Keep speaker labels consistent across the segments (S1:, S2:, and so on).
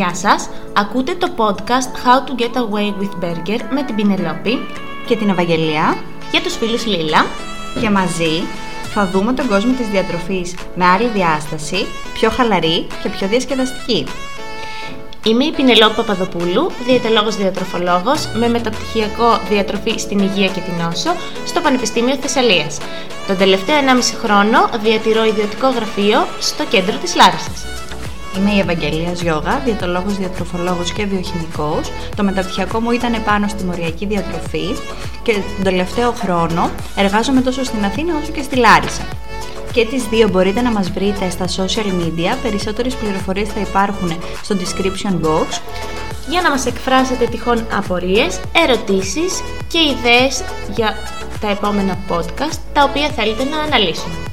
S1: Γεια σας, ακούτε το podcast How to Get Away with Burger με την Πινελόπη
S2: και την Ευαγγελία
S1: για τους φίλους Λίλα
S2: και μαζί θα δούμε τον κόσμο της διατροφής με άλλη διάσταση, πιο χαλαρή και πιο διασκεδαστική.
S1: Είμαι η Πινελόπη Παπαδοπούλου, διαιτολόγος διατροφολόγος με μεταπτυχιακό διατροφή στην υγεία και την όσο στο Πανεπιστήμιο Θεσσαλίας. Τον τελευταίο 1,5 χρόνο διατηρώ ιδιωτικό γραφείο στο κέντρο της Λάρισσας.
S2: Είμαι η Ευαγγελίας Γιώγα, διαιτολόγος, διατροφολόγος και βιοχημικός. Το μεταπτυχιακό μου ήταν πάνω στη μοριακή διατροφή και τον τελευταίο χρόνο εργάζομαι τόσο στην Αθήνα όσο και στη Λάρισα. Και τις δύο μπορείτε να μας βρείτε στα social media, περισσότερες πληροφορίες θα υπάρχουν στο description box.
S1: Για να μας εκφράσετε τυχόν απορίες, ερωτήσεις και ιδέες για τα επόμενα podcast τα οποία θέλετε να αναλύσουμε.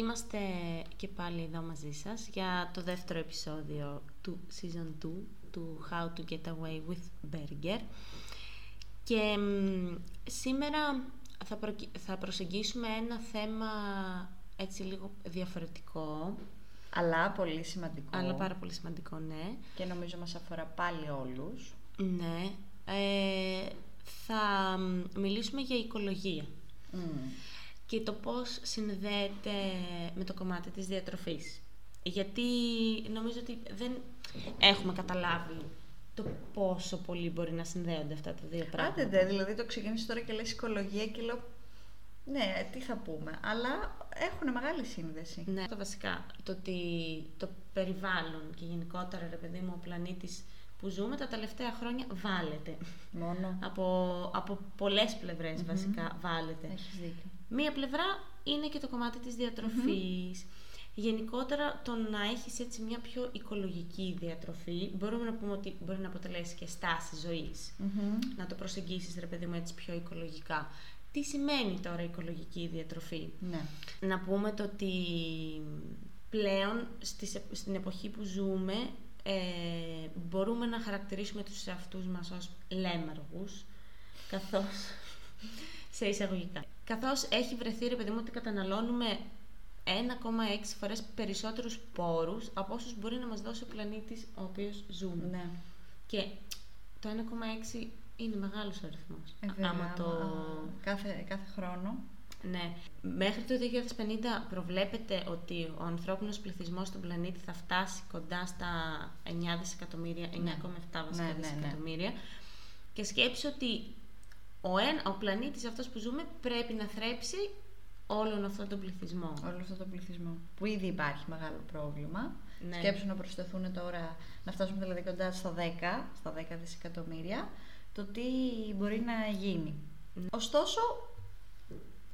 S1: Είμαστε και πάλι εδώ μαζί σας για το δεύτερο επεισόδιο του Season 2 του How to Get Away with Burger. Και μ, σήμερα θα, προκυ- θα προσεγγίσουμε ένα θέμα έτσι λίγο διαφορετικό,
S2: Αλλά πολύ σημαντικό.
S1: αλλά πάρα πολύ σημαντικό, ναι.
S2: Και νομίζω μας αφορά πάλι όλους.
S1: Ναι. Ε, θα μ, μιλήσουμε για οικολογία και το πώς συνδέεται με το κομμάτι της διατροφής. Γιατί νομίζω ότι δεν έχουμε καταλάβει το πόσο πολύ μπορεί να συνδέονται αυτά τα δύο πράγματα.
S2: Άντε, ντε, δηλαδή το ξεκίνησε τώρα και λες οικολογία και λέω ναι, τι θα πούμε. Αλλά έχουν μεγάλη σύνδεση.
S1: Ναι, το βασικά, το ότι το περιβάλλον και γενικότερα, ρε παιδί μου, ο πλανήτης που ζούμε τα τελευταία χρόνια βάλετε.
S2: Μόνο.
S1: Από, από πολλές πλευρές, βασικά βάλετε.
S2: Έχεις δίκιο.
S1: Μία πλευρά είναι και το κομμάτι της διατροφης Γενικότερα το να έχεις έτσι μια πιο οικολογική διατροφή μπορούμε να πούμε ότι μπορεί να αποτελέσει και στάση ζωής. Να το προσεγγίσεις ρε παιδί μου έτσι πιο οικολογικά. Τι σημαίνει τώρα οικολογική διατροφή;
S2: Ναι.
S1: Να πούμε το ότι πλέον στις, επ- στην εποχή που ζούμε ε, μπορούμε να χαρακτηρίσουμε τους εαυτούς μας ως λέμαργους καθώς σε εισαγωγικά. Καθώς έχει βρεθεί ρε παιδί μου ότι καταναλώνουμε 1,6 φορές περισσότερους πόρους από όσους μπορεί να μας δώσει ο πλανήτης ο οποίος ζούμε.
S2: Ναι.
S1: Και το 1,6 είναι μεγάλος αριθμός.
S2: Ε, βέβαια,
S1: Άμα το...
S2: άμα κάθε, κάθε χρόνο.
S1: Ναι. Μέχρι το 2050 προβλέπεται ότι ο ανθρώπινος πληθυσμός στον πλανήτη θα φτάσει κοντά στα 9 δισεκατομμύρια, 9,7 βασικά
S2: Ναι, ναι, ναι.
S1: δισεκατομμύρια. Και σκέψου ότι ο, εν, ο πλανήτης αυτός που ζούμε πρέπει να θρέψει όλον αυτόν τον πληθυσμό.
S2: Όλο αυτό το πληθυσμό. Που ήδη υπάρχει μεγάλο πρόβλημα.
S1: Ναι.
S2: Σκέψου να προσθεθούν τώρα, να φτάσουμε δηλαδή κοντά στα 10, στα 10 δισεκατομμύρια, το τι μπορεί να γίνει.
S1: Ναι.
S2: Ωστόσο,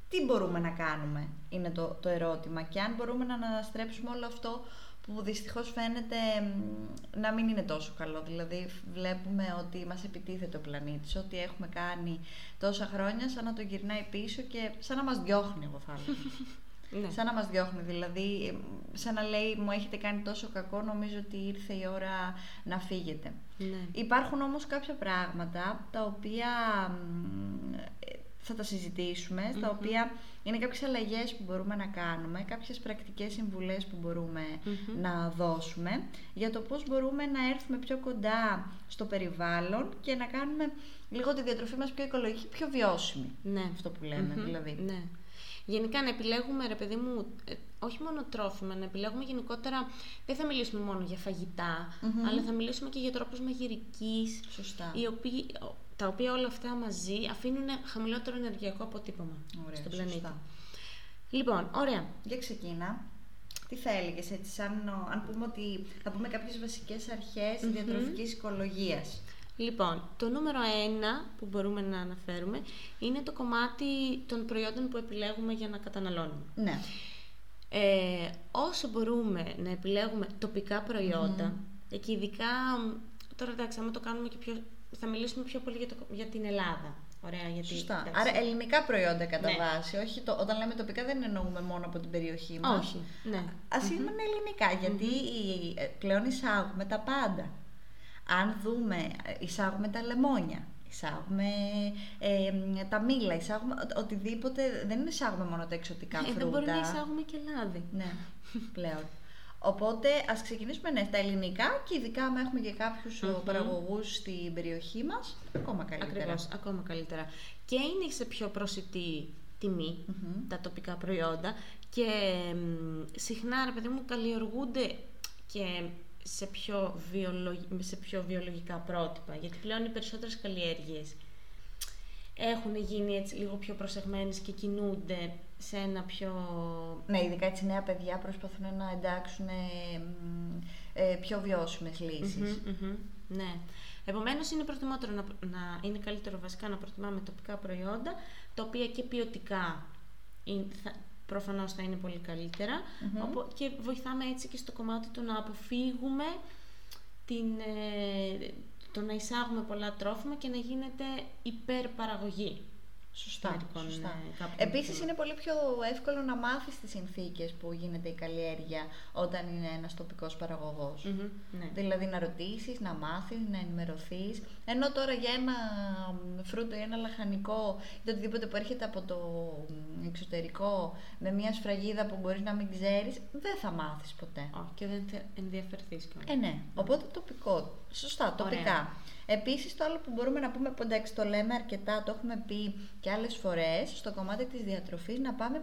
S2: τι μπορούμε να κάνουμε είναι το, το ερώτημα και αν μπορούμε να αναστρέψουμε όλο αυτό που δυστυχώς φαίνεται μ, να μην είναι τόσο καλό. Δηλαδή βλέπουμε ότι μας επιτίθεται ο πλανήτης, ότι έχουμε κάνει τόσα χρόνια σαν να τον γυρνάει πίσω και σαν να μας διώχνει εγώ θα έλεγα.
S1: Ναι.
S2: Σαν να μας διώχνει, δηλαδή, εμ, σαν να λέει μου έχετε κάνει τόσο κακό, νομίζω ότι ήρθε η ώρα να φύγετε.
S1: Ναι.
S2: Υπάρχουν όμως κάποια πράγματα τα οποία μ, ε, θα τα συζητήσουμε, στα οποία είναι κάποιες αλλαγές που μπορούμε να κάνουμε, κάποιες πρακτικές συμβουλές που μπορούμε
S1: Μμμ.
S2: να δώσουμε για το πώς μπορούμε να έρθουμε πιο κοντά στο περιβάλλον και να κάνουμε λίγο τη διατροφή μας πιο οικολογική, πιο βιώσιμη.
S1: Ναι.
S2: Αυτό που λέμε
S1: Μμμ.
S2: δηλαδή.
S1: Ναι. Γενικά να επιλέγουμε, ρε παιδί μου, ε, όχι μόνο τρόφιμα, να επιλέγουμε γενικότερα, δεν θα μιλήσουμε μόνο για φαγητα αλλά θα μιλήσουμε και για τρόπους μαγειρικής,
S2: Σωστά.
S1: οι οποίοι, ο- τα οποία όλα αυτά μαζί αφήνουν χαμηλότερο ενεργειακό αποτύπωμα
S2: Ωραία,
S1: στον πλανήτη.
S2: σωστά.
S1: Λοιπόν, ωραία.
S2: Για ξεκίνα. Τι θα έλεγες έτσι, σαν, ο- αν πούμε ότι θα πούμε κάποιες βασικές αρχές διατροφικής οικολογίας.
S1: Λοιπόν, το νούμερο ένα που μπορούμε να αναφέρουμε είναι το κομμάτι των προϊόντων που επιλέγουμε για να καταναλώνουμε.
S2: Ναι.
S1: Ε, όσο μπορούμε να επιλέγουμε τοπικά προϊόντα, και ειδικά, μ, τώρα εντάξει, άμα το κάνουμε και πιο, θα μιλήσουμε πιο πολύ για, το, για την Ελλάδα. Ωραία, γιατί,
S2: Σωστά.
S1: εντάξει,
S2: Άρα ελληνικά προϊόντα κατά
S1: Ναι.
S2: βάση. Όχι το, όταν λέμε τοπικά δεν εννοούμε μόνο από την περιοχή μας.
S1: Όχι, ναι.
S2: Ας είναι ελληνικά, γιατί η- ε, πλέον εισάγουμε τα πάντα. αν δούμε, εισάγουμε τα λεμόνια, εισάγουμε ε, τα μήλα, εισάγουμε οτιδήποτε, δεν εισάγουμε μόνο τα εξωτικά φρούτα.
S1: Ε, δεν μπορεί να εισάγουμε και λάδι.
S2: Ναι, πλέον. Οπότε ας ξεκινήσουμε ναι, στα ελληνικά και ειδικά αν έχουμε και κάποιους mm παραγωγούς στην περιοχή μας, ακόμα καλύτερα.
S1: Ακριβώς, ακόμα καλύτερα. Και είναι σε πιο προσιτή τιμη τα τοπικά προϊόντα και συχνά, ρε παιδί μου, καλλιεργούνται και σε πιο, σε πιο βιολογικά πρότυπα, γιατί πλέον οι περισσότερες καλλιέργειες έχουν γίνει έτσι λίγο πιο προσεγμένες και κινούνται σε ένα πιο...
S2: Ναι, ειδικά έτσι νέα παιδιά προσπαθούν να εντάξουν ε, πιο βιώσιμες
S1: ναι. Επομένως είναι προτιμότερο να, να, είναι καλύτερο βασικά να προτιμάμε τοπικά προϊόντα, τα οποία και ποιοτικά είναι, θα, προφανώς θα είναι πολύ και βοηθάμε έτσι και στο κομμάτι του να αποφύγουμε την, ε, το να εισάγουμε πολλά τρόφιμα και να γίνεται υπερπαραγωγή.
S2: Σωστά. σωστά. Ε, Επίσης, είναι πολύ πιο εύκολο να μάθεις τις συνθήκες που γίνεται η καλλιέργεια όταν είναι ένας τοπικός ναι. Δηλαδή να ρωτήσεις, να μάθεις, να ενημερωθείς. Ενώ τώρα για ένα φρούτο ή ένα λαχανικό ή οτιδήποτε που έρχεται από το εξωτερικό με μια σφραγίδα που μπορείς να μην ξέρεις, δεν θα μάθεις ποτέ.
S1: Oh, και δεν θα ενδιαφερθείς κιόλας.
S2: Ε, ναι. Οπότε τοπικό. Σωστά, τοπικά. Επίσης το άλλο που μπορούμε να πούμε, που εντάξει το λέμε αρκετά, το έχουμε πει και άλλες φορές, στο κομμάτι της διατροφής να πάμε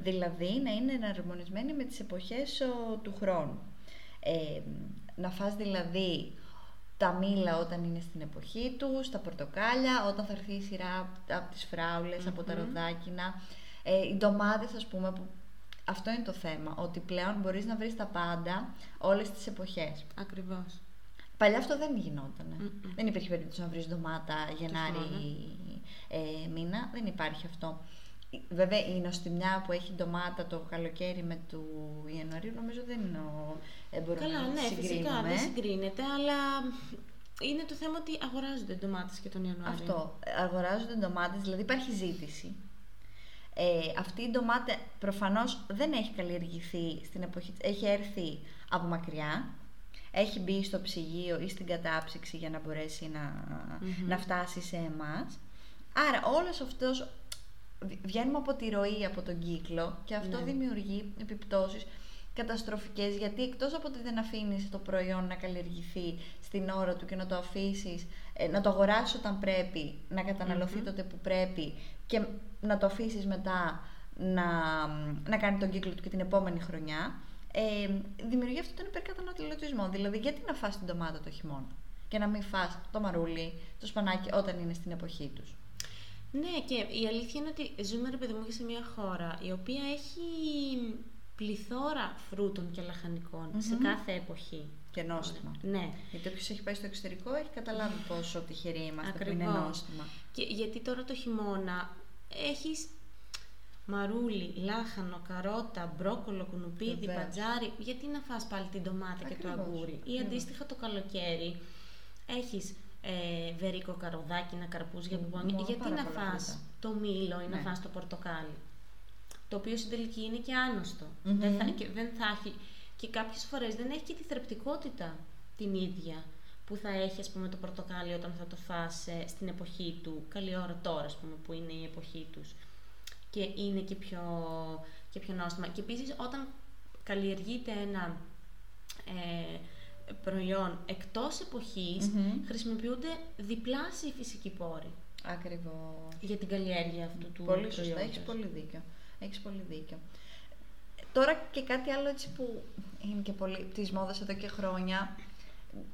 S2: Δηλαδή να είναι εναρμονισμένοι με τις εποχές του χρόνου. Ε, να φας δηλαδή τα μήλα όταν είναι στην εποχή τους, τα πορτοκάλια, όταν θα έρθει η σειρά από τις φραουλες από τα ροδάκινα, ε, οι ντομάτες ας πούμε, που αυτό είναι το θέμα, ότι πλέον μπορείς να βρεις τα πάντα όλες τις εποχές.
S1: Ακριβώς.
S2: Παλιά αυτό δεν γινόταν. Δεν υπήρχε περίπτωση να βρεις ντομάτα Γενάρη ε, μήνα. Δεν υπάρχει αυτό. Βέβαια η νοστιμιά που έχει ντομάτα το καλοκαίρι με του Ιανουαρίου νομίζω δεν είναι ο, ε, μπορούμε
S1: Καλά, ναι, φυσικά δεν συγκρίνεται, αλλά είναι το θέμα ότι αγοράζονται ντομάτες και τον Ιανουάριο.
S2: Αυτό, αγοράζονται ντομάτες, δηλαδή υπάρχει ζήτηση. Ε, αυτή η ντομάτα προφανώς δεν έχει καλλιεργηθεί στην εποχή, έχει έρθει από μακριά, έχει μπει στο ψυγείο ή στην κατάψυξη για να μπορέσει να, να φτάσει σε εμάς. Άρα όλος αυτός βγαίνουμε από τη ροή, από τον κύκλο και αυτό ναι. δημιουργεί επιπτώσεις καταστροφικές γιατί εκτός από ότι δεν αφήνεις το προϊόν να καλλιεργηθεί στην ώρα του και να το αφήσεις, ε, να το αγοράσεις όταν πρέπει, να καταναλωθει τότε που πρέπει και να το αφήσεις μετά να, να κάνει τον κύκλο του και την επόμενη χρονιά, ε, δημιουργεί αυτό τον υπερκαταναλωτισμό. Δηλαδή, γιατί να φας την ντομάτα το χειμώνα και να μην φας το μαρούλι, το σπανάκι όταν είναι στην εποχή τους;
S1: Ναι, και η αλήθεια είναι ότι ζούμε, ρε παιδί μου, σε μια χώρα η οποία έχει πληθώρα φρούτων και λαχανικων σε κάθε εποχή.
S2: Και νόστιμα.
S1: Ναι.
S2: Γιατί όποιος έχει πάει στο εξωτερικό έχει καταλάβει πόσο τυχεροί είμαστε Ακριβώς. που είναι νόστιμα.
S1: Και γιατί τώρα το χειμώνα έχεις μαρούλι, λάχανο, καρότα, μπρόκολο, κουνουπίδι, πατζάρι, γιατί να φας πάλι την ντομάτα και το αγγούρι. Ή αντίστοιχα το καλοκαίρι έχεις ε, βερίκο καροδάκι, να καρπούζια, μπομπόνια. Γιατί να φας το μήλο ή να ναι. φας το πορτοκάλι; Το οποίο στην τελική είναι και άνοστο. Δεν, θα, και, δεν θα έχει... Και κάποιες φορές δεν έχει και τη θρεπτικότητα την ίδια που θα έχει ας πούμε το πορτοκάλι όταν θα το φας ε, στην εποχή του, καλή ώρα τώρα ας πούμε που είναι η εποχή τους και είναι και πιο, και πιο νόστιμα. Και επίσης όταν καλλιεργείται ένα ε, προϊόν εκτός χρησιμοποιούνται διπλάσιοι φυσικοί πόροι.
S2: Ακριβώς.
S1: Για την καλλιέργεια αυτού του
S2: Πολύ σωστά, έχεις πολύ δίκιο. Έχεις πολύ δίκιο. Τώρα και κάτι άλλο έτσι που είναι και πολύ της μόδας εδώ και χρόνια,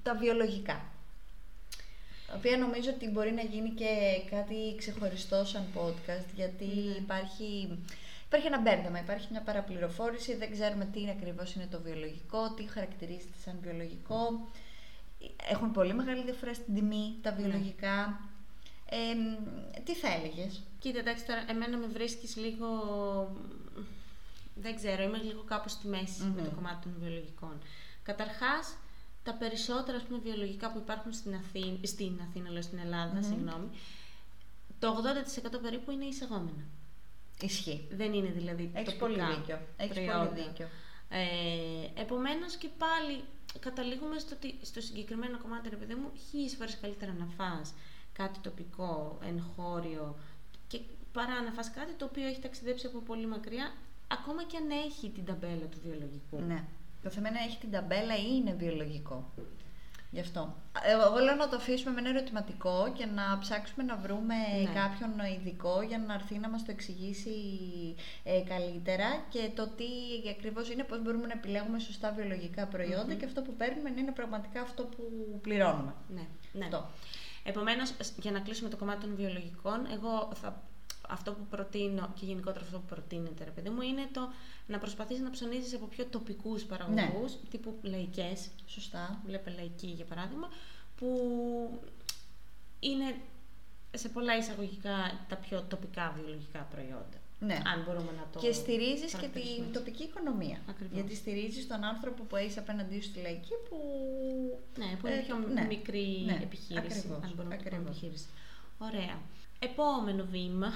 S2: τα βιολογικά οποία νομίζω ότι μπορεί να γίνει και κάτι ξεχωριστό σαν podcast, γιατί ναι. υπάρχει, υπάρχει ένα μπέρδεμα, υπάρχει μια παραπληροφόρηση, δεν ξέρουμε τι είναι ακριβώς είναι το βιολογικό, τι χαρακτηρίζεται σαν βιολογικό. Έχουν πολύ μεγάλη διαφορά στην τιμή τα ναι. βιολογικά. τι θα έλεγες;
S1: Κοίτα, εντάξει, τώρα εμένα με βρίσκεις λίγο. Δεν ξέρω, είμαι λίγο κάπου στη μέση με το κομμάτι των βιολογικών. Καταρχάς, τα περισσότερα ας πούμε, βιολογικά που υπάρχουν στην Αθήνα, στην, Αθήνα, λέω, στην Ελλάδα, mm συγγνώμη, το 80% περίπου είναι εισαγόμενα.
S2: Ισχύει.
S1: Δεν είναι δηλαδή
S2: Έχεις πολύ δίκιο. Έχεις πολύ δίκιο.
S1: Ε, επομένως και πάλι καταλήγουμε στο, ότι, στο συγκεκριμένο κομμάτι, ρε παιδί μου, χίλιες φορές καλύτερα να φας κάτι τοπικό, εγχώριο, και παρά να φας κάτι το οποίο έχει ταξιδέψει από πολύ μακριά, ακόμα και αν έχει την ταμπέλα του βιολογικού.
S2: Ναι. Το θέμα είναι να έχει την ταμπέλα ή είναι βιολογικό. Γι' αυτό. Εγώ λέω να το αφήσουμε με ένα ερωτηματικό και να ψάξουμε να βρούμε
S1: Ναι.
S2: κάποιον ειδικό για να έρθει να μας το εξηγήσει ε, καλύτερα και το τι ακριβώς είναι, πώς μπορούμε να επιλέγουμε σωστά βιολογικά προϊόντα και αυτό που παίρνουμε να είναι πραγματικά αυτό που πληρώνουμε.
S1: Ναι, ναι.
S2: Αυτό.
S1: Επομένως, σ- για να κλείσουμε το κομμάτι των βιολογικών, εγώ θα, αυτό που προτείνω και γενικότερα αυτό που προτείνεται, ρε παιδί μου, είναι το να προσπαθείς να ψωνίζεις από πιο τοπικούς παραγωγούς, τύπου λαϊκές,
S2: Σωστά.
S1: βλέπε λαϊκή για παράδειγμα, που είναι σε πολλά εισαγωγικά τα πιο τοπικά βιολογικά προϊόντα.
S2: Ναι.
S1: Αν μπορούμε να το
S2: Και στηρίζεις και
S1: χαρακτηρίσουμε
S2: την
S1: έτσι.
S2: τοπική οικονομία.
S1: Ακριβώς.
S2: Γιατί στηρίζεις τον άνθρωπο που έχει απέναντί σου στη λαϊκή που.
S1: Ναι, που είναι
S2: Ε,
S1: πιο
S2: ναι.
S1: μικρή
S2: Ναι,
S1: επιχείρηση.
S2: ακριβώς,
S1: αν μπορούμε να το πούμε
S2: ακριβώς.
S1: επιχείρηση. Ωραία. Επόμενο βήμα.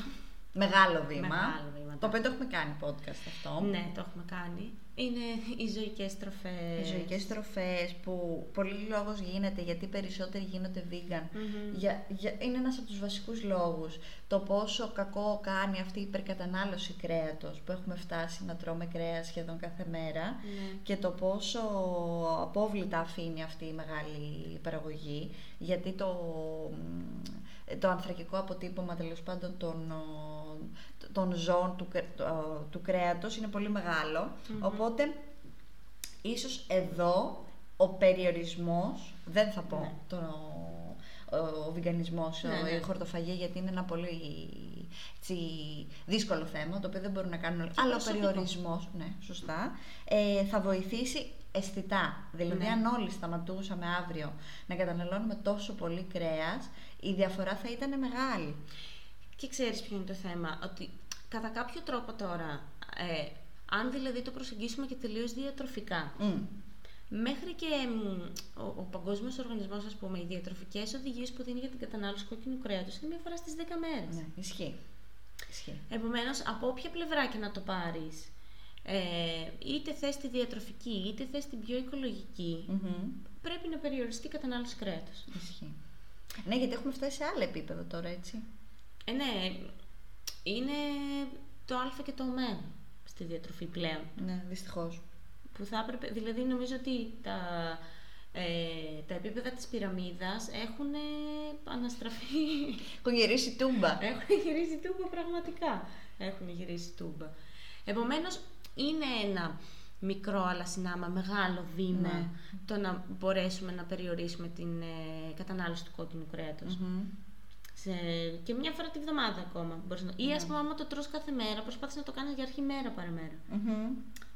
S2: Μεγάλο βήμα.
S1: Μεγάλο βήμα,
S2: Το οποίο το έχουμε κάνει podcast αυτό.
S1: Ναι, το έχουμε κάνει. Είναι οι ζωικές τροφές.
S2: Οι ζωικές τροφές που πολύ λόγος γίνεται γιατί περισσότεροι γίνονται vegan.
S1: Μμμ.
S2: Για, για, είναι ένας από τους βασικούς λόγους. Το πόσο κακό κάνει αυτή η υπερκατανάλωση κρέατος που έχουμε φτάσει να τρώμε κρέας σχεδόν κάθε μέρα
S1: Ναι.
S2: και το πόσο απόβλητα αφήνει αυτή η μεγάλη παραγωγή γιατί το, το ανθρακικό αποτύπωμα τέλος πάντων των, ο, των ζώων του, κρε- το- του κρέατος είναι πολύ μεγάλο.
S1: Μμμ.
S2: οπότε ίσως εδώ ο περιορισμός, δεν θα πω
S1: Ναι.
S2: το, ο, ο βιγκανισμός,
S1: Ναι,
S2: ο-
S1: ναι.
S2: η χορτοφαγία γιατί είναι ένα πολύ έτσι, δύσκολο θέμα το οποίο δεν μπορούν να κάνουν όλοι. Αλλά ο
S1: προσωπικό.
S2: περιορισμός, ναι, σωστά, ε, θα βοηθήσει αισθητά. Δηλαδή
S1: Ναι.
S2: αν όλοι σταματούσαμε αύριο να καταναλώνουμε τόσο πολύ κρέας, η διαφορά θα ήταν μεγάλη.
S1: Και ξέρεις ποιο είναι το θέμα, ότι κατά κάποιο τρόπο τώρα, ε, αν δηλαδή το προσεγγίσουμε και τελείως διατροφικά,
S2: Μμ.
S1: μέχρι και μ, ο, ο Παγκόσμιος Οργανισμός, ας πούμε, οι διατροφικές οδηγίες που δίνει για την κατανάλωση κόκκινου κρέατος είναι μία φορά στις 10 μέρες.
S2: Ναι, ισχύει. ισχύει.
S1: Επομένως, από όποια πλευρά και να το πάρεις, ε, είτε θες τη διατροφική, είτε θες την πιο οικολογική,
S2: Μμμ.
S1: πρέπει να περιοριστεί η κατανάλωση κρέατος.
S2: Ισχύει. Ναι, γιατί έχουμε φτάσει σε άλλο επίπεδο τώρα, έτσι.
S1: Ε, ναι, είναι το α και το ω στη διατροφή πλέον.
S2: Ναι, δυστυχώς.
S1: Που θα έπρεπε, δηλαδή νομίζω ότι τα, ε, τα επίπεδα της πυραμίδας έχουν ε, αναστραφεί.
S2: Έχουν γυρίσει τούμπα.
S1: έχουν γυρίσει τούμπα πραγματικά. Έχουν γυρίσει τούμπα. Επομένως, είναι ένα μικρό αλλά συνάμα μεγάλο βήμα
S2: Ναι.
S1: το να μπορέσουμε να περιορίσουμε την ε, κατανάλωση του κόκκινου κρέατος.
S2: Μμμ.
S1: Σε... Και μια φορά τη βδομάδα ακόμα. Μπορείς να... Ή
S2: Ναι.
S1: α πούμε, άμα το τρως κάθε μέρα, προσπάθησε να το κάνεις για αρχή μέρα παραμέρα.
S2: Μμμ.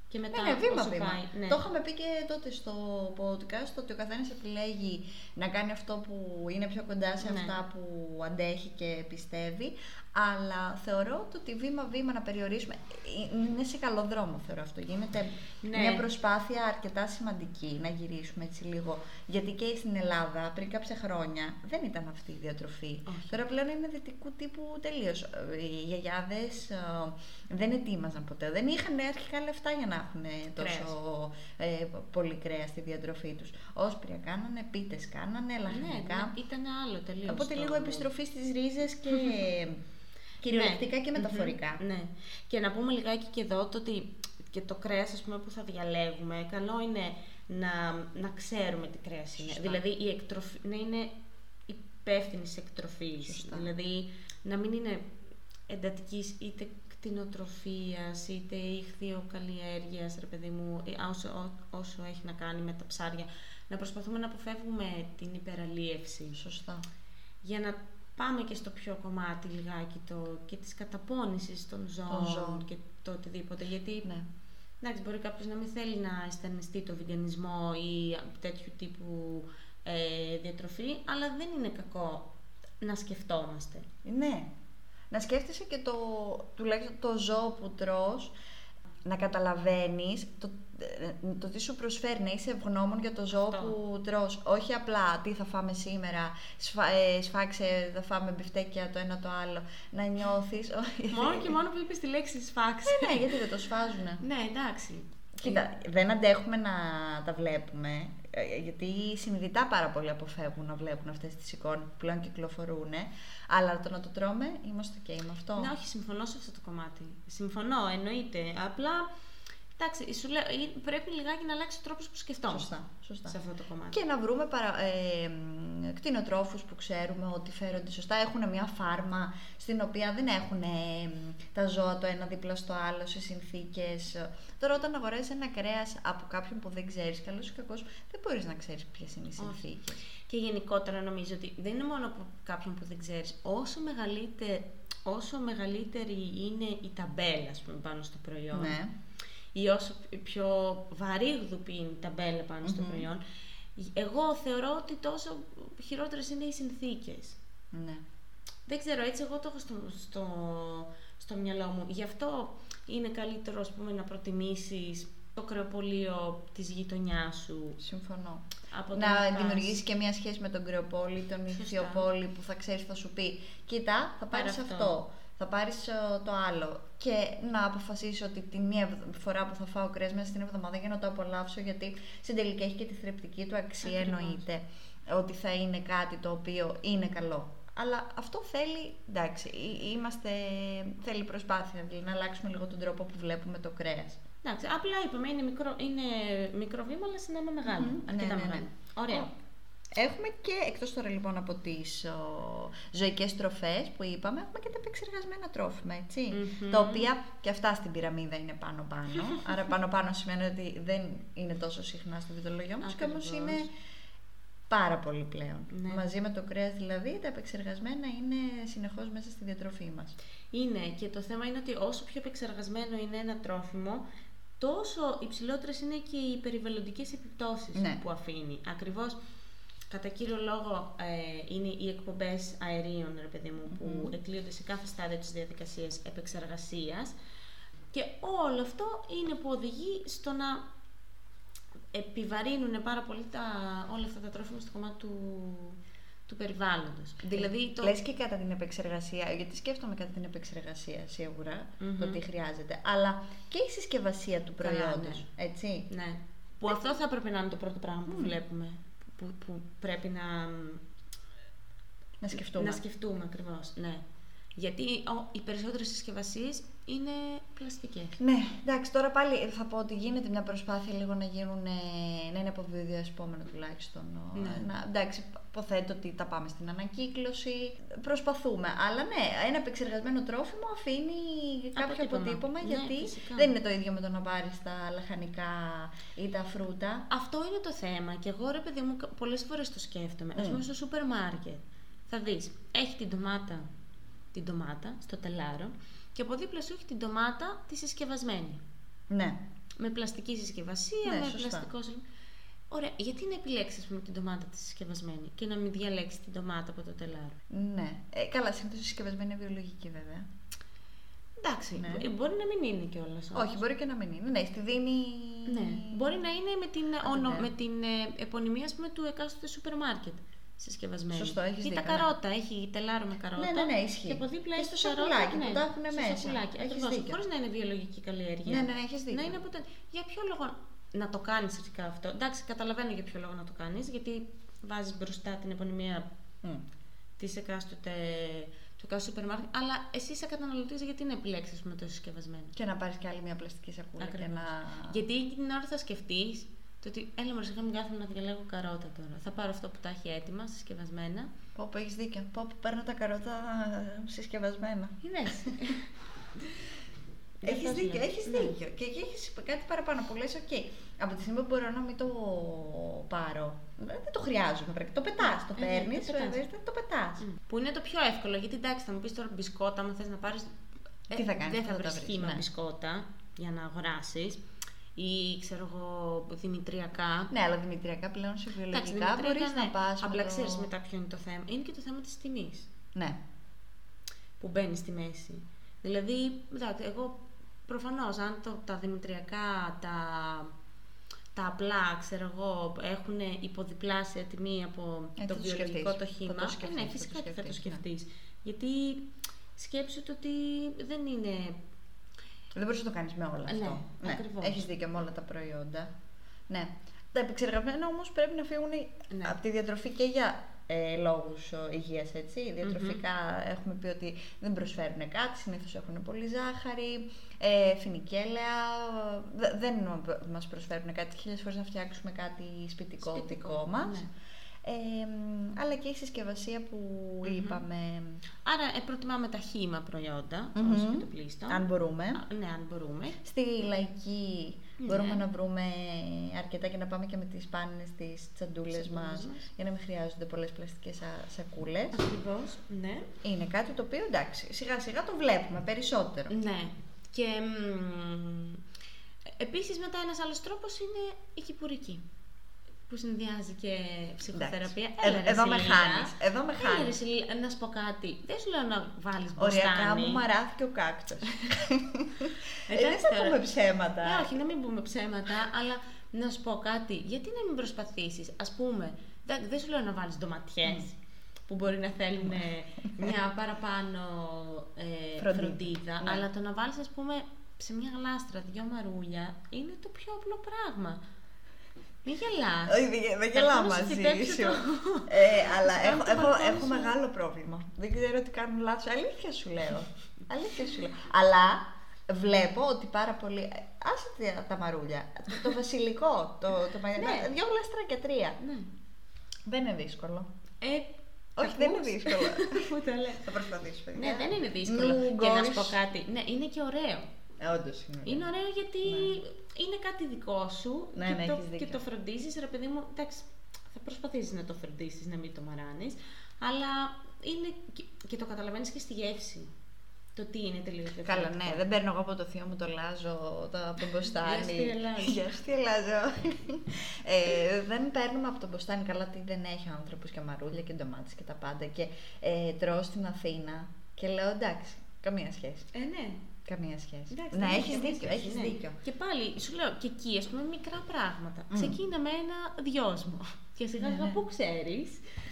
S1: Και μετά,
S2: Ναι, ναι, βήμα,
S1: όσο
S2: βήμα.
S1: πάει. Ναι.
S2: Το είχαμε πει και τότε στο podcast ότι ο καθένας επιλέγει να κάνει αυτό που είναι πιο κοντά σε
S1: Ναι.
S2: αυτά που αντέχει και πιστεύει. Αλλά θεωρώ το ότι βήμα-βήμα να περιορίσουμε είναι σε καλό δρόμο, θεωρώ αυτό. Γίνεται
S1: Ναι.
S2: μια προσπάθεια αρκετά σημαντική να γυρίσουμε έτσι λίγο. Γιατί και στην Ελλάδα πριν κάποια χρόνια δεν ήταν αυτή η διατροφή.
S1: Όχι.
S2: Τώρα πλέον είναι δυτικού τύπου τελείως. Οι γιαγιάδες δεν ετοίμαζαν ποτέ. Δεν είχαν αρχικά λεφτά για να έχουν τόσο ε, πολύ κρέα στη διατροφή τους. Όσπρια κάνανε, πίτες κάνανε,
S1: Ναι,
S2: λαχανικά.
S1: ναι, ήταν άλλο τελείως.
S2: Οπότε λίγο επιστροφή στις ρίζες και κυριολεκτικά και μεταφορικά.
S1: Ναι. ναι. Και να πούμε λιγάκι και εδώ το ότι και το κρέας ας πούμε, που θα διαλέγουμε, καλό είναι να, να ξέρουμε τι κρέας είναι.
S2: Σωστά.
S1: Δηλαδή η εκτροφή, να είναι υπεύθυνη εκτροφής.
S2: Σωστά.
S1: Δηλαδή να μην είναι εντατικής είτε κτηνοτροφίας είτε ηχθειοκαλλιέργειας, ρε παιδί μου, ή όσο, ό- όσο έχει να κάνει με τα ψάρια. Να προσπαθούμε να αποφεύγουμε την υπεραλίευση
S2: Σωστά.
S1: για να πάμε και στο πιο κομμάτι λιγάκι το, και της καταπώνησης των ζώων,
S2: Των ζώων.
S1: και το οτιδήποτε. Γιατί
S2: Ναι.
S1: εντάξει, μπορεί κάποιος να μην θέλει να αισθανιστεί το βιγκανισμό ή τέτοιου τύπου ε, διατροφή, αλλά δεν είναι κακό να σκεφτόμαστε.
S2: Ναι. Να σκέφτεσαι και το, τουλάχιστον το ζώο που τρως, να καταλαβαίνεις το, ε, το τι σου προσφέρει, να είσαι ευγνώμων για το ζώο
S1: Αυτό.
S2: που τρως. Όχι απλά τι θα φάμε σήμερα, σφα, ε, σφάξε, θα φάμε μπιφτέκια το ένα το άλλο. Να νιώθεις... όχι.
S1: μόνο και μόνο που είπες τη λέξη σφάξ.
S2: Ε, ναι, γιατί δεν το σφάζουνε.
S1: ναι, εντάξει.
S2: Κοίτα, δεν αντέχουμε να τα βλέπουμε. Ε, Γιατί συνειδητά πάρα πολλοί αποφεύγουν να βλέπουν αυτές τις εικόνες που πλέον κυκλοφορούν. Αλλά το να το τρώμε, είμαστε OK με αυτό.
S1: Ναι, όχι, συμφωνώ σε αυτό το κομμάτι. Συμφωνώ, εννοείται. Απλά, εντάξει, σου λέω, ε, πρέπει λιγάκι να αλλάξει ο τρόπος που σκεφτόμαστε
S2: Σωστά, σωστά.
S1: σε αυτό το κομμάτι.
S2: Και να βρούμε παρα, ε, μ, κτηνοτρόφους που ξέρουμε ότι φέρονται σωστά. Έχουν μια φάρμα στην οποία δεν έχουν ε, μ, τα ζώα το ένα δίπλα στο άλλο σε συνθήκες. Τώρα όταν αγοράζεις ένα κρέας από κάποιον που δεν ξέρεις, καλός ή κακός, δεν μπορείς να ξέρεις ποιες είναι οι
S1: Όχι.
S2: συνθήκες.
S1: Και γενικότερα νομίζω ότι δεν είναι μόνο από κάποιον που δεν ξέρεις. Όσο, μεγαλύτερη, όσο μεγαλύτερη είναι η ταμπέλα ας πούμε, πάνω στο προϊόν
S2: Ναι.
S1: Ή όσο πιο βαρύγδουπη είναι η ταμπέλα πάνω στο
S2: Μμμ.
S1: προϊόν, εγώ θεωρώ ότι τόσο χειρότερες είναι οι συνθήκες.
S2: ναι.
S1: Δεν ξέρω, έτσι εγώ το έχω στο, στο, στο μυαλό μου. Γι' αυτό είναι καλύτερο ας πούμε, να προτιμήσεις το κρεοπολείο της γειτονιάς σου
S2: Συμφωνώ.
S1: από το
S2: να
S1: πας-
S2: δημιουργήσεις και μια σχέση με τον κρεοπόλη, τον
S1: Σωστά.
S2: ηθιοπόλη που θα ξέρεις, θα σου πει: Κοίτα, θα
S1: Πάρε
S2: πάρει
S1: αυτό.
S2: αυτό. Θα πάρεις το άλλο. Και να αποφασίσει ότι την μία ευ- φορά που θα φάω κρέας μέσα στην εβδομάδα για να το απολαύσω, γιατί στην τελική έχει και τη θρεπτική του αξία,
S1: Ακριβώς.
S2: εννοείται ότι θα είναι κάτι το οποίο είναι καλό. Αλλά αυτό θέλει, εντάξει, εί- είμαστε, θέλει προσπάθεια, δηλαδή να αλλάξουμε λίγο τον τρόπο που βλέπουμε το κρέας.
S1: Εντάξει, απλά είπαμε, είναι μικρό, είναι μικρό βήμα, αλλά συνέμα μεγάλο.
S2: Μμμ,
S1: Αρκετά
S2: ναι, ναι, ναι.
S1: μεγάλο. Ωραία.
S2: Έχουμε και εκτός τώρα λοιπόν από τις ο, ζωικές τροφές που είπαμε, έχουμε και τα επεξεργασμένα τρόφιμα, έτσι,
S1: Μμμ.
S2: τα οποία και αυτά στην πυραμίδα είναι πάνω-πάνω, άρα πάνω-πάνω σημαίνει ότι δεν είναι τόσο συχνά στο βιτολογιό μας και όμως
S1: Ακριβώς.
S2: είναι πάρα πολύ πλέον.
S1: Ναι.
S2: Μαζί με το κρέας δηλαδή, τα επεξεργασμένα είναι συνεχώς μέσα στη διατροφή μας.
S1: Είναι και το θέμα είναι ότι όσο πιο επεξεργασμένο είναι ένα τρόφιμο, τόσο υψηλότερες είναι και οι περιβαλλοντικές επιπτώσεις
S2: Ναι.
S1: που αφήνει. Ακριβώς κατά κύριο λόγο ε, είναι οι εκπομπές αερίων, ρε παιδί μου, που
S2: Μμμ.
S1: εκλείονται σε κάθε στάδιο της διαδικασίας επεξεργασίας. Και όλο αυτό είναι που οδηγεί στο να επιβαρύνουν πάρα πολύ τα, όλα αυτά τα τρόφιμα στο κομμάτι του, του περιβάλλοντος. δηλαδή το...
S2: Λες και κατά την επεξεργασία, γιατί σκέφτομαι κατά την επεξεργασία σίγουρα
S1: Μμμ.
S2: το τι χρειάζεται, αλλά και η συσκευασία του
S1: Καλά,
S2: προϊόντος, έτσι.
S1: Ναι. Που αυτό θα έπρεπε να είναι το πρώτο πράγμα που
S2: Μμ.
S1: βλέπουμε. Που, που πρέπει να,
S2: Να σκεφτούμε.
S1: να σκεφτούμε ακριβώς. Ναι. Γιατί ο, οι περισσότερες συσκευασίες είναι πλαστικές.
S2: Ναι, εντάξει, τώρα πάλι θα πω ότι γίνεται μια προσπάθεια λίγο να γίνουν, ε, να είναι αποβιδιασπόμενο τουλάχιστον. ο-
S1: Ναι.
S2: Να, εντάξει, υποθέτω ότι τα πάμε στην ανακύκλωση. Προσπαθούμε. Αλλά ναι, ένα επεξεργασμένο τρόφιμο αφήνει κάποιο
S1: Αποτύπωμα.
S2: αποτύπωμα,
S1: Ναι,
S2: γιατί
S1: φυσικά.
S2: δεν είναι το ίδιο με το να πάρεις τα λαχανικά ή τα φρούτα.
S1: Αυτό είναι το θέμα και εγώ ρε παιδί μου πολλές φορές το σκέφτομαι. Ας
S2: Μμ.
S1: πούμε στο σούπερ μάρκετ θα δεις, έχει την ντομάτα, την ντομάτα στο τελάρο και από δίπλα σου έχει την ντομάτα τη συσκευασμένη.
S2: Ναι.
S1: Με πλαστική συσκευασία,
S2: Ναι,
S1: με
S2: σωστά.
S1: πλαστικό συ- Ωραία, γιατί να επιλέξεις πούμε, την ντομάτα τη συσκευασμένη και να μην διαλέξεις την ντομάτα από το τελάρο.
S2: Ναι. Ε, καλά, συνήθω η συσκευασμένη είναι βιολογική βέβαια.
S1: Εντάξει,
S2: Ναι.
S1: μπο- μπορεί να μην είναι κιόλας.
S2: Όχι, μπορεί και να μην είναι. Ναι, στη δίνει.
S1: Ναι. Μπορεί να είναι με την,
S2: Άντε,
S1: ονο,
S2: ναι.
S1: με την ε, επωνυμία ας πούμε, του εκάστοτε σούπερ μάρκετ συσκευασμένη.
S2: Σωστό, έχεις
S1: Ή τα
S2: δίκιο, ναι.
S1: καρότα, έχει τελάρο με καρότα.
S2: Ναι, ναι, ναι, ισχύει.
S1: Και από δίπλα
S2: Και
S1: έχει
S2: στο
S1: καρότα,
S2: σακουλάκι
S1: ναι,
S2: που τα έχουνε
S1: στο
S2: μέσα.
S1: σακουλάκι,
S2: Έχεις
S1: ακριβώς,
S2: δίκιο.
S1: χωρίς να είναι βιολογική καλλιέργεια.
S2: Ναι, ναι, έχεις δίκιο.
S1: Να είναι από τα- Για ποιο λόγο να το κάνεις αρχικά αυτό; Εντάξει, καταλαβαίνω για ποιο λόγο να το κάνεις, γιατί βάζεις μπροστά την επωνυμία
S2: Μμ.
S1: της εκάστοτε, του εκάστοτε σούπερ μάρκετ, αλλά εσύ είσαι καταναλωτής γιατί να επιλέξεις το συσκευασμένο.
S2: Και να πάρεις και άλλη μια πλαστική σακούλα και
S1: Ακριβώς.
S2: να.
S1: Γιατί εκείνη την ώρα θα σκεφτείς το ότι έλα μωρέ σιγά μην κάθομαι να διαλέγω καρότα τώρα. Θα πάρω αυτό που τα έχει έτοιμα, συσκευασμένα.
S2: Πω, πω, έχεις δίκιο. Πω, πω, παίρνω τα καρότα ε, συσκευασμένα.
S1: Είδες. Δεν
S2: Έχεις
S1: το
S2: δίκιο,
S1: λέω.
S2: έχεις
S1: Ναι.
S2: δίκιο. Και εκεί έχεις κάτι παραπάνω που λες, οκ, από τη στιγμή που μπορώ να μην το πάρω, δεν το χρειάζομαι. Πρέπει. Το πετάς, το
S1: Ε, ναι,
S2: παίρνεις,
S1: το
S2: το,
S1: πετάς.
S2: το πετάς.
S1: Μμ. Που είναι το πιο εύκολο, γιατί εντάξει θα μου πεις τώρα μπισκότα, αν θες να πάρεις...
S2: Τι θα κάνεις,
S1: Δεν
S2: πού
S1: θα
S2: θα τα
S1: βρεις
S2: βρεις,
S1: χύμα
S2: ναι.
S1: μπισκότα για να αγοράσεις ή ξέρω εγώ δημητριακά.
S2: Ναι, αλλά δημητριακά πλέον σε
S1: Εντάξει,
S2: βιολογικά
S1: δημητριακά,
S2: μπορείς
S1: ναι.
S2: να πας
S1: Απλά
S2: με το...
S1: ξέρεις μετά ποιο είναι το θέμα. Είναι και το θέμα της τιμής
S2: Ναι.
S1: που μπαίνει στη μέση. Δηλαδή, εντάξει, εγώ προφανώς αν το, τα δημητριακά, τα, τα απλά, ξέρω εγώ, έχουν υποδιπλάσια τιμή από
S2: Ε,
S1: το
S2: θα το
S1: βιολογικό
S2: σκεφτείς.
S1: το
S2: Θα
S1: χύμα,
S2: το
S1: ε,
S2: σκεφτείς,
S1: ναι,
S2: θα το
S1: φυσικά και θα το
S2: σκεφτείς, ναι.
S1: σκεφτείς. Γιατί σκέψου το ότι δεν είναι...
S2: Δεν μπορείς να το κάνεις με όλα
S1: Ναι,
S2: αυτό.
S1: ακριβώς.
S2: Έχεις δίκιο με όλα τα προϊόντα. Ναι. Τα επεξεργασμένα όμως πρέπει να φύγουν
S1: Ναι.
S2: από τη διατροφή και για ε, λόγους ε, υγείας, έτσι. Διατροφικά έχουμε πει ότι δεν προσφέρουν κάτι, συνήθως έχουν πολύ ζάχαρη, ε, φινικέλαια, δε- δεν μας προσφέρουν κάτι, χίλιες φορές να φτιάξουμε κάτι σπιτικό,
S1: Σπιτικό,
S2: δικό μας.
S1: ναι.
S2: Ε, μ, αλλά και η συσκευασία που είπαμε,
S1: Άρα ε, προτιμάμε τα χύμα προϊόντα,
S2: Μμμ.
S1: όσο και το πλήστο.
S2: αν μπορούμε.
S1: Α, Ναι, αν μπορούμε.
S2: Στη λαϊκή
S1: Ναι.
S2: μπορούμε να βρούμε αρκετά και να πάμε και με τις πάνες, τις τσαντούλες
S1: Τσαντούλες
S2: μας,
S1: μας.
S2: για να μην χρειάζονται πολλές πλαστικές σα- σακούλες.
S1: Ακριβώς, ναι.
S2: Είναι κάτι το οποίο εντάξει, σιγά σιγά το βλέπουμε περισσότερο.
S1: Ναι. Και μ, επίσης μετά ένας άλλος τρόπος είναι η κυπουρική. Που συνδυάζει και ψυχοθεραπεία.
S2: Εντάξει.
S1: Έλα,
S2: Ε,
S1: ρε
S2: εδώ με
S1: Σιλίνα.
S2: χάνεις, εδώ με
S1: Έλα, ρε
S2: χάνεις.
S1: Σιλίνα, να σου πω κάτι. Δεν σου λέω να βάλεις
S2: Οριακά
S1: μποστάνι.
S2: μου μαράθηκε ο κάκτος. ε, δεν
S1: Εντάξει
S2: θα
S1: τώρα.
S2: πούμε ψέματα.
S1: Ε, όχι, να μην πούμε ψέματα, αλλά να σου πω κάτι. Γιατί να μην προσπαθήσεις, ας πούμε, δεν, δεν σου λέω να βάλεις ντοματιές που μπορεί να θέλουν ε, μια παραπάνω ε,
S2: Φροντίδα.
S1: φροντίδα,
S2: Ναι.
S1: αλλά το να βάλεις, ας πούμε, σε μια γλάστρα δυο μαρούλια είναι το πιο απλό πράγμα. Μην γελάς.
S2: Όχι, δεν- δεν
S1: Θα
S2: γελάω
S1: έρθω να σου
S2: μαζί
S1: φυτέψω
S2: σου.
S1: το-
S2: Ε, αλλά
S1: Θα σου
S2: έχω,
S1: κάνω το
S2: έχω,
S1: μπαλκόνι
S2: έχω
S1: σου.
S2: μεγάλο πρόβλημα. Δεν ξέρω τι κάνουν λάθος. Αλήθεια σου λέω. Αλήθεια σου λέω. Αλλά βλέπω ότι πάρα πολύ. ε, Άσε τα, τα μαρούλια. Το, το βασιλικό. Το, το, μαγια-
S1: Ναι.
S2: Δύο γλαστρά και τρία.
S1: Ναι.
S2: Δεν είναι δύσκολο.
S1: Ε,
S2: Όχι, δεν είναι
S1: ακούς;
S2: δύσκολο.
S1: Μου το λέει.
S2: Θα προσπαθήσω, παιδιά.
S1: Ναι, δεν είναι δύσκολο.
S2: Νου,
S1: Και να
S2: γκόρις.
S1: σου πω κάτι. Ναι, είναι και ωραίο.
S2: Ε, όντως είναι.
S1: Είναι ωραίο γιατί είναι κάτι δικό σου
S2: Ναι,
S1: και,
S2: ναι,
S1: το,
S2: έχεις δίκιο.
S1: και το φροντίζεις, ρε παιδί μου, εντάξει, θα προσπαθήσεις να το φροντίσεις, να μην το μαράνεις, αλλά είναι και, και το καταλαβαίνεις και στη γεύση. Το τι είναι τελείως διαφορετικό.
S2: Καλά, ναι, δεν παίρνω εγώ από το θείο μου το λάζο, το, από τον μποστάνι.
S1: Γεια σου, τι ελάζω.
S2: Γεια σου, τι ελάζω. ε, δεν παίρνουμε από τον μποστάνι καλά τι δεν έχει ο άνθρωπος και μαρούλια και ντομάτες και τα πάντα. Και ε, τρώω στην Αθήνα και λέω εντάξει, καμία σχέση.
S1: Ε, ναι.
S2: Καμία σχέση.
S1: Εντάξει,
S2: να
S1: δεν
S2: έχεις
S1: καμία
S2: δίκιο,
S1: σχέση,
S2: έχεις
S1: ναι.
S2: δίκιο.
S1: Και πάλι σου λέω και εκεί, ας πούμε, μικρά πράγματα.
S2: Μμ.
S1: Ξεκίνα με ένα δυόσμο. Και σιγά
S2: Ναι,
S1: σιγά
S2: ναι.
S1: που ξέρεις.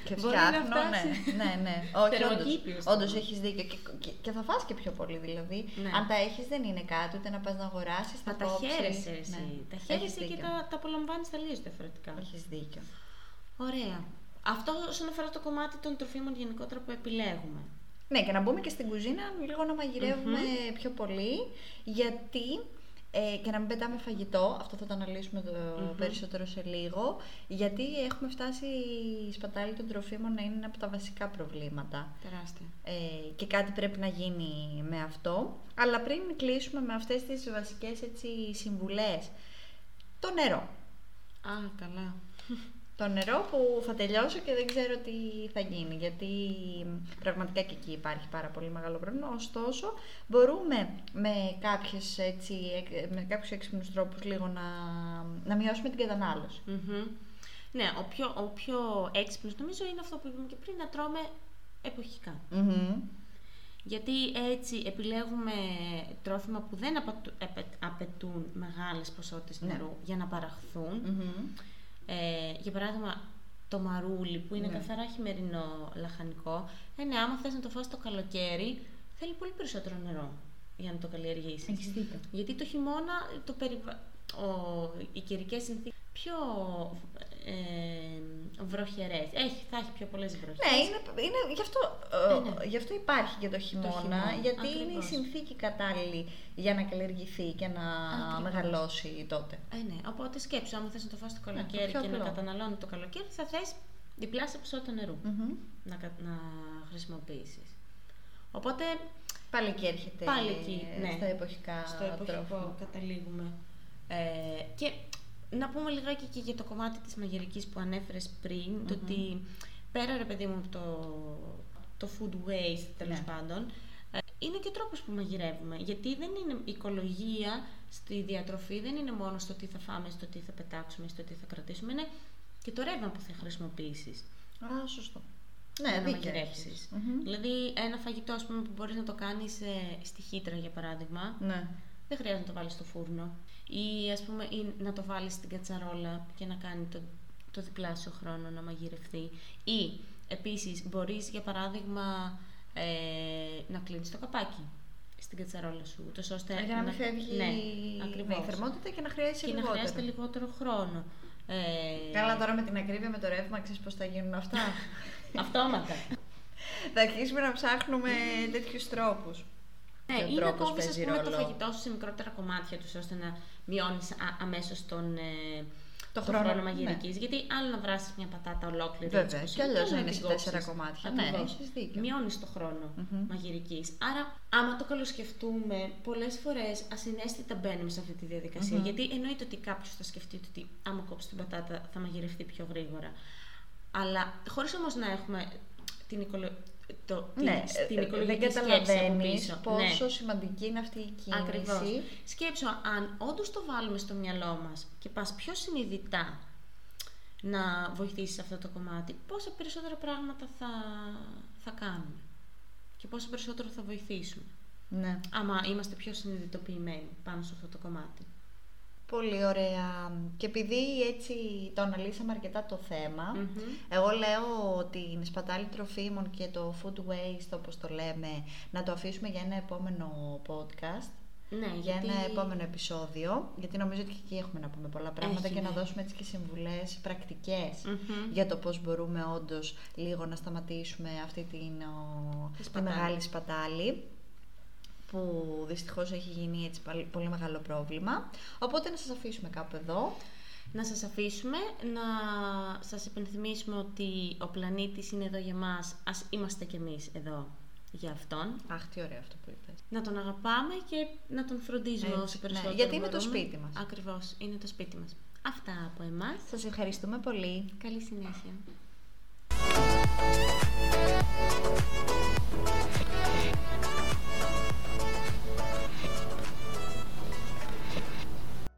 S2: Και
S1: μπορεί να
S2: φτιάχνω, ναι,
S1: φτάσει.
S2: ναι, ναι. Όχι,
S1: Θερμοκήπιος
S2: όντως, όντως
S1: τώρα.
S2: έχεις δίκιο. Και, και, και θα φας και πιο πολύ, δηλαδή.
S1: Ναι.
S2: Αν τα έχεις δεν είναι κάτι, ούτε να πας να αγοράσεις,
S1: Μα
S2: θα
S1: τα
S2: κόψεις.
S1: χαίρεσαι εσύ.
S2: Ναι.
S1: Τα
S2: Έχεις
S1: χαίρεσαι και
S2: δίκιο.
S1: τα, τα απολαμβάνεις τελείω διαφορετικά.
S2: Έχεις δίκιο.
S1: Ωραία. Αυτό όσον αφορά το κομμάτι των τροφίμων γενικότερα που επιλέγουμε.
S2: Ναι, και να μπούμε και στην κουζίνα λίγο να μαγειρεύουμε πιο πολύ, γιατί ε, και να μην πετάμε φαγητό, αυτό θα το αναλύσουμε το
S1: Μμμ.
S2: περισσότερο σε λίγο, γιατί έχουμε φτάσει η σπατάλη των τροφίμων να είναι ένα από τα βασικά προβλήματα.
S1: Τεράστια.
S2: Ε, και κάτι πρέπει να γίνει με αυτό. Αλλά πριν κλείσουμε με αυτές τις βασικές έτσι, συμβουλές, το νερό.
S1: Α, καλά.
S2: Το νερό που θα τελειώσω και δεν ξέρω τι θα γίνει, γιατί πραγματικά και εκεί υπάρχει πάρα πολύ μεγάλο πρόβλημα. Ωστόσο, μπορούμε με, κάποιες, έτσι, εκ- με κάποιους έξυπνους τρόπους λίγο να, να μειώσουμε την κατανάλωση.
S1: Μμμ. Ναι, ο πιο, ο πιο έξυπνος νομίζω είναι αυτό που είπαμε και πριν, να τρώμε εποχικά.
S2: Μμμ.
S1: Γιατί έτσι επιλέγουμε τρόφιμα που δεν απατου- απαι- απαιτούν μεγάλες ποσότητες
S2: Ναι.
S1: νερού για να παραχθούν.
S2: Μμμ.
S1: Ε, για παράδειγμα, το μαρούλι που είναι
S2: Ναι.
S1: καθαρά χειμερινό λαχανικό, ε, ναι, άμα θες να το φας το καλοκαίρι, θέλει πολύ περισσότερο νερό για να το καλλιεργήσεις.
S2: Έχεις δίκιο.
S1: Γιατί το χειμώνα το περιβα... ο... οι καιρικές συνθήκες πιο ε, βροχερές. Έχει, θα έχει πιο πολλές βροχές.
S2: Ναι, είναι, είναι, γι, αυτό, ε,
S1: Ε, ναι.
S2: γι' αυτό υπάρχει και το χειμώνα,
S1: χειμώνα,
S2: γιατί είναι η
S1: ακριβώς.
S2: συνθήκη κατάλληλη για να καλλιεργηθεί και να
S1: Ακριβώς.
S2: μεγαλώσει τότε.
S1: Ε, ναι. Οπότε σκέψου, άμα θες να το φας το καλοκαίρι
S2: Ναι, πιο
S1: και να
S2: απλό.
S1: καταναλώνει το καλοκαίρι, θα θες διπλάσια ποσότητα νερού
S2: Μμμ.
S1: να, κα- να χρησιμοποιήσεις. Οπότε
S2: Πάλι εκεί έρχεται
S1: Πάλι εκεί, ναι.
S2: στα εποχικά
S1: στο εποχικό
S2: τρόφιμα.
S1: καταλήγουμε. Ε, και να πούμε λιγάκι και για το κομμάτι της μαγειρικής που ανέφερες πριν, το
S2: Μμμ.
S1: ότι πέρα ρε παιδί μου από το, το food waste τέλος
S2: Ναι.
S1: πάντων, ε, είναι και τρόπος που μαγειρεύουμε. Γιατί δεν είναι η οικολογία στη διατροφή, δεν είναι μόνο στο τι θα φάμε, στο τι θα πετάξουμε, στο τι θα κρατήσουμε, είναι και το ρεύμα που θα χρησιμοποιήσεις
S2: Α, σωστό. Ναι,
S1: για να
S2: δίκιο
S1: μαγειρεύσεις.
S2: έχεις. Μμμ.
S1: Δηλαδή ένα φαγητό ας πούμε, που μπορείς να το κάνεις ε, στη χύτρα για παράδειγμα,
S2: Ναι.
S1: δεν χρειάζεται να το βάλεις στο φούρνο ή ας πούμε ή να το βάλεις στην κατσαρόλα και να κάνει το, το διπλάσιο χρόνο να μαγειρευτεί ή επίσης μπορείς για παράδειγμα ε, να κλείνεις το καπάκι στην κατσαρόλα σου ούτως ώστε
S2: Για να μην φεύγει
S1: ναι,
S2: ναι, η
S1: ακριβώς.
S2: θερμότητα και να χρειάζεσαι
S1: και να
S2: λιγότερο.
S1: χρειάζεται λιγότερο χρόνο Ε,
S2: Καλά τώρα με την ακρίβεια με το ρεύμα, ξέρεις πώς θα γίνουν αυτά.
S1: Αυτόματα.
S2: θα αρχίσουμε να ψάχνουμε τέτοιους τρόπους.
S1: Ναι,
S2: Και ο
S1: ή να
S2: τρόπος
S1: κόβεις ας
S2: παίζει
S1: πούμε το
S2: ρόλο.
S1: φαγητό σου σε μικρότερα κομμάτια τους ώστε να μειώνεις α- αμέσως τον, ε,
S2: Το
S1: το
S2: χρόνο,
S1: χρόνο,
S2: ναι.
S1: μαγειρικής. Γιατί άλλο να βράσεις μια πατάτα ολόκληρη
S2: Βέβαια,
S1: έτσι όπως
S2: κι
S1: είναι,
S2: αλλιώς
S1: άλλο
S2: να είναι
S1: την
S2: σε τέσσερα
S1: κόψεις.
S2: κομμάτια. Ναι,
S1: Ακριβώς.
S2: έχεις δίκιο.
S1: Μειώνεις το χρόνο
S2: Μμμ.
S1: μαγειρικής. Άρα, άμα το καλοσκεφτούμε, πολλές φορές ασυναίσθητα μπαίνουμε σε αυτή τη διαδικασια
S2: Μμμ.
S1: Γιατί εννοείται ότι κάποιος θα σκεφτεί ότι άμα κόψει την πατάτα θα μαγειρευτεί πιο γρήγορα. Αλλά χωρίς όμως να έχουμε την, οικολο... το, την,
S2: Ναι,
S1: την
S2: ε,
S1: οικολογική
S2: δεν
S1: σκέψη από
S2: καταλαβαίνεις
S1: πίσω.
S2: πόσο
S1: Ναι.
S2: σημαντική είναι αυτή η κίνηση.
S1: Ακριβώς. Σκέψου, αν όντως το βάλουμε στο μυαλό μας και πας πιο συνειδητά να βοηθήσεις σε αυτό το κομμάτι, πόσα περισσότερα πράγματα θα, θα κάνουμε και πόσο περισσότερο θα βοηθήσουμε.
S2: Ναι.
S1: Άμα είμαστε πιο συνειδητοποιημένοι πάνω σε αυτό το κομμάτι.
S2: Πολύ ωραία. Και επειδή έτσι το αναλύσαμε αρκετά το θέμα,
S1: Μμμ.
S2: εγώ λέω ότι την σπατάλη τροφίμων και το food waste, όπως το λέμε, να το αφήσουμε για ένα επόμενο podcast,
S1: Ναι,
S2: για
S1: γιατί...
S2: ένα επόμενο επεισόδιο, γιατί νομίζω ότι και εκεί έχουμε να πούμε πολλά πράγματα
S1: Έχει,
S2: και να
S1: ναι.
S2: δώσουμε έτσι και συμβουλές πρακτικές
S1: Μμμ.
S2: για το πώς μπορούμε όντως λίγο να σταματήσουμε αυτή την, ο,
S1: Τη
S2: τη
S1: σπατάλη.
S2: μεγάλη σπατάλη που δυστυχώς έχει γίνει έτσι παλ- πολύ μεγάλο πρόβλημα. Οπότε να σας αφήσουμε κάπου εδώ.
S1: Να σας αφήσουμε, να σας υπενθυμίσουμε ότι ο πλανήτης είναι εδώ για μας, ας είμαστε κι εμείς εδώ για αυτόν.
S2: Αχ, τι ωραίο αυτό που είπες.
S1: Να τον αγαπάμε και να τον φροντίζουμε
S2: Έτσι,
S1: όσο
S2: ναι,
S1: περισσότερο
S2: γιατί είναι το
S1: μπορούμε.
S2: σπίτι μας.
S1: Ακριβώς, είναι το σπίτι μας. Αυτά από εμάς.
S2: Σας ευχαριστούμε πολύ.
S1: Καλή συνέχεια.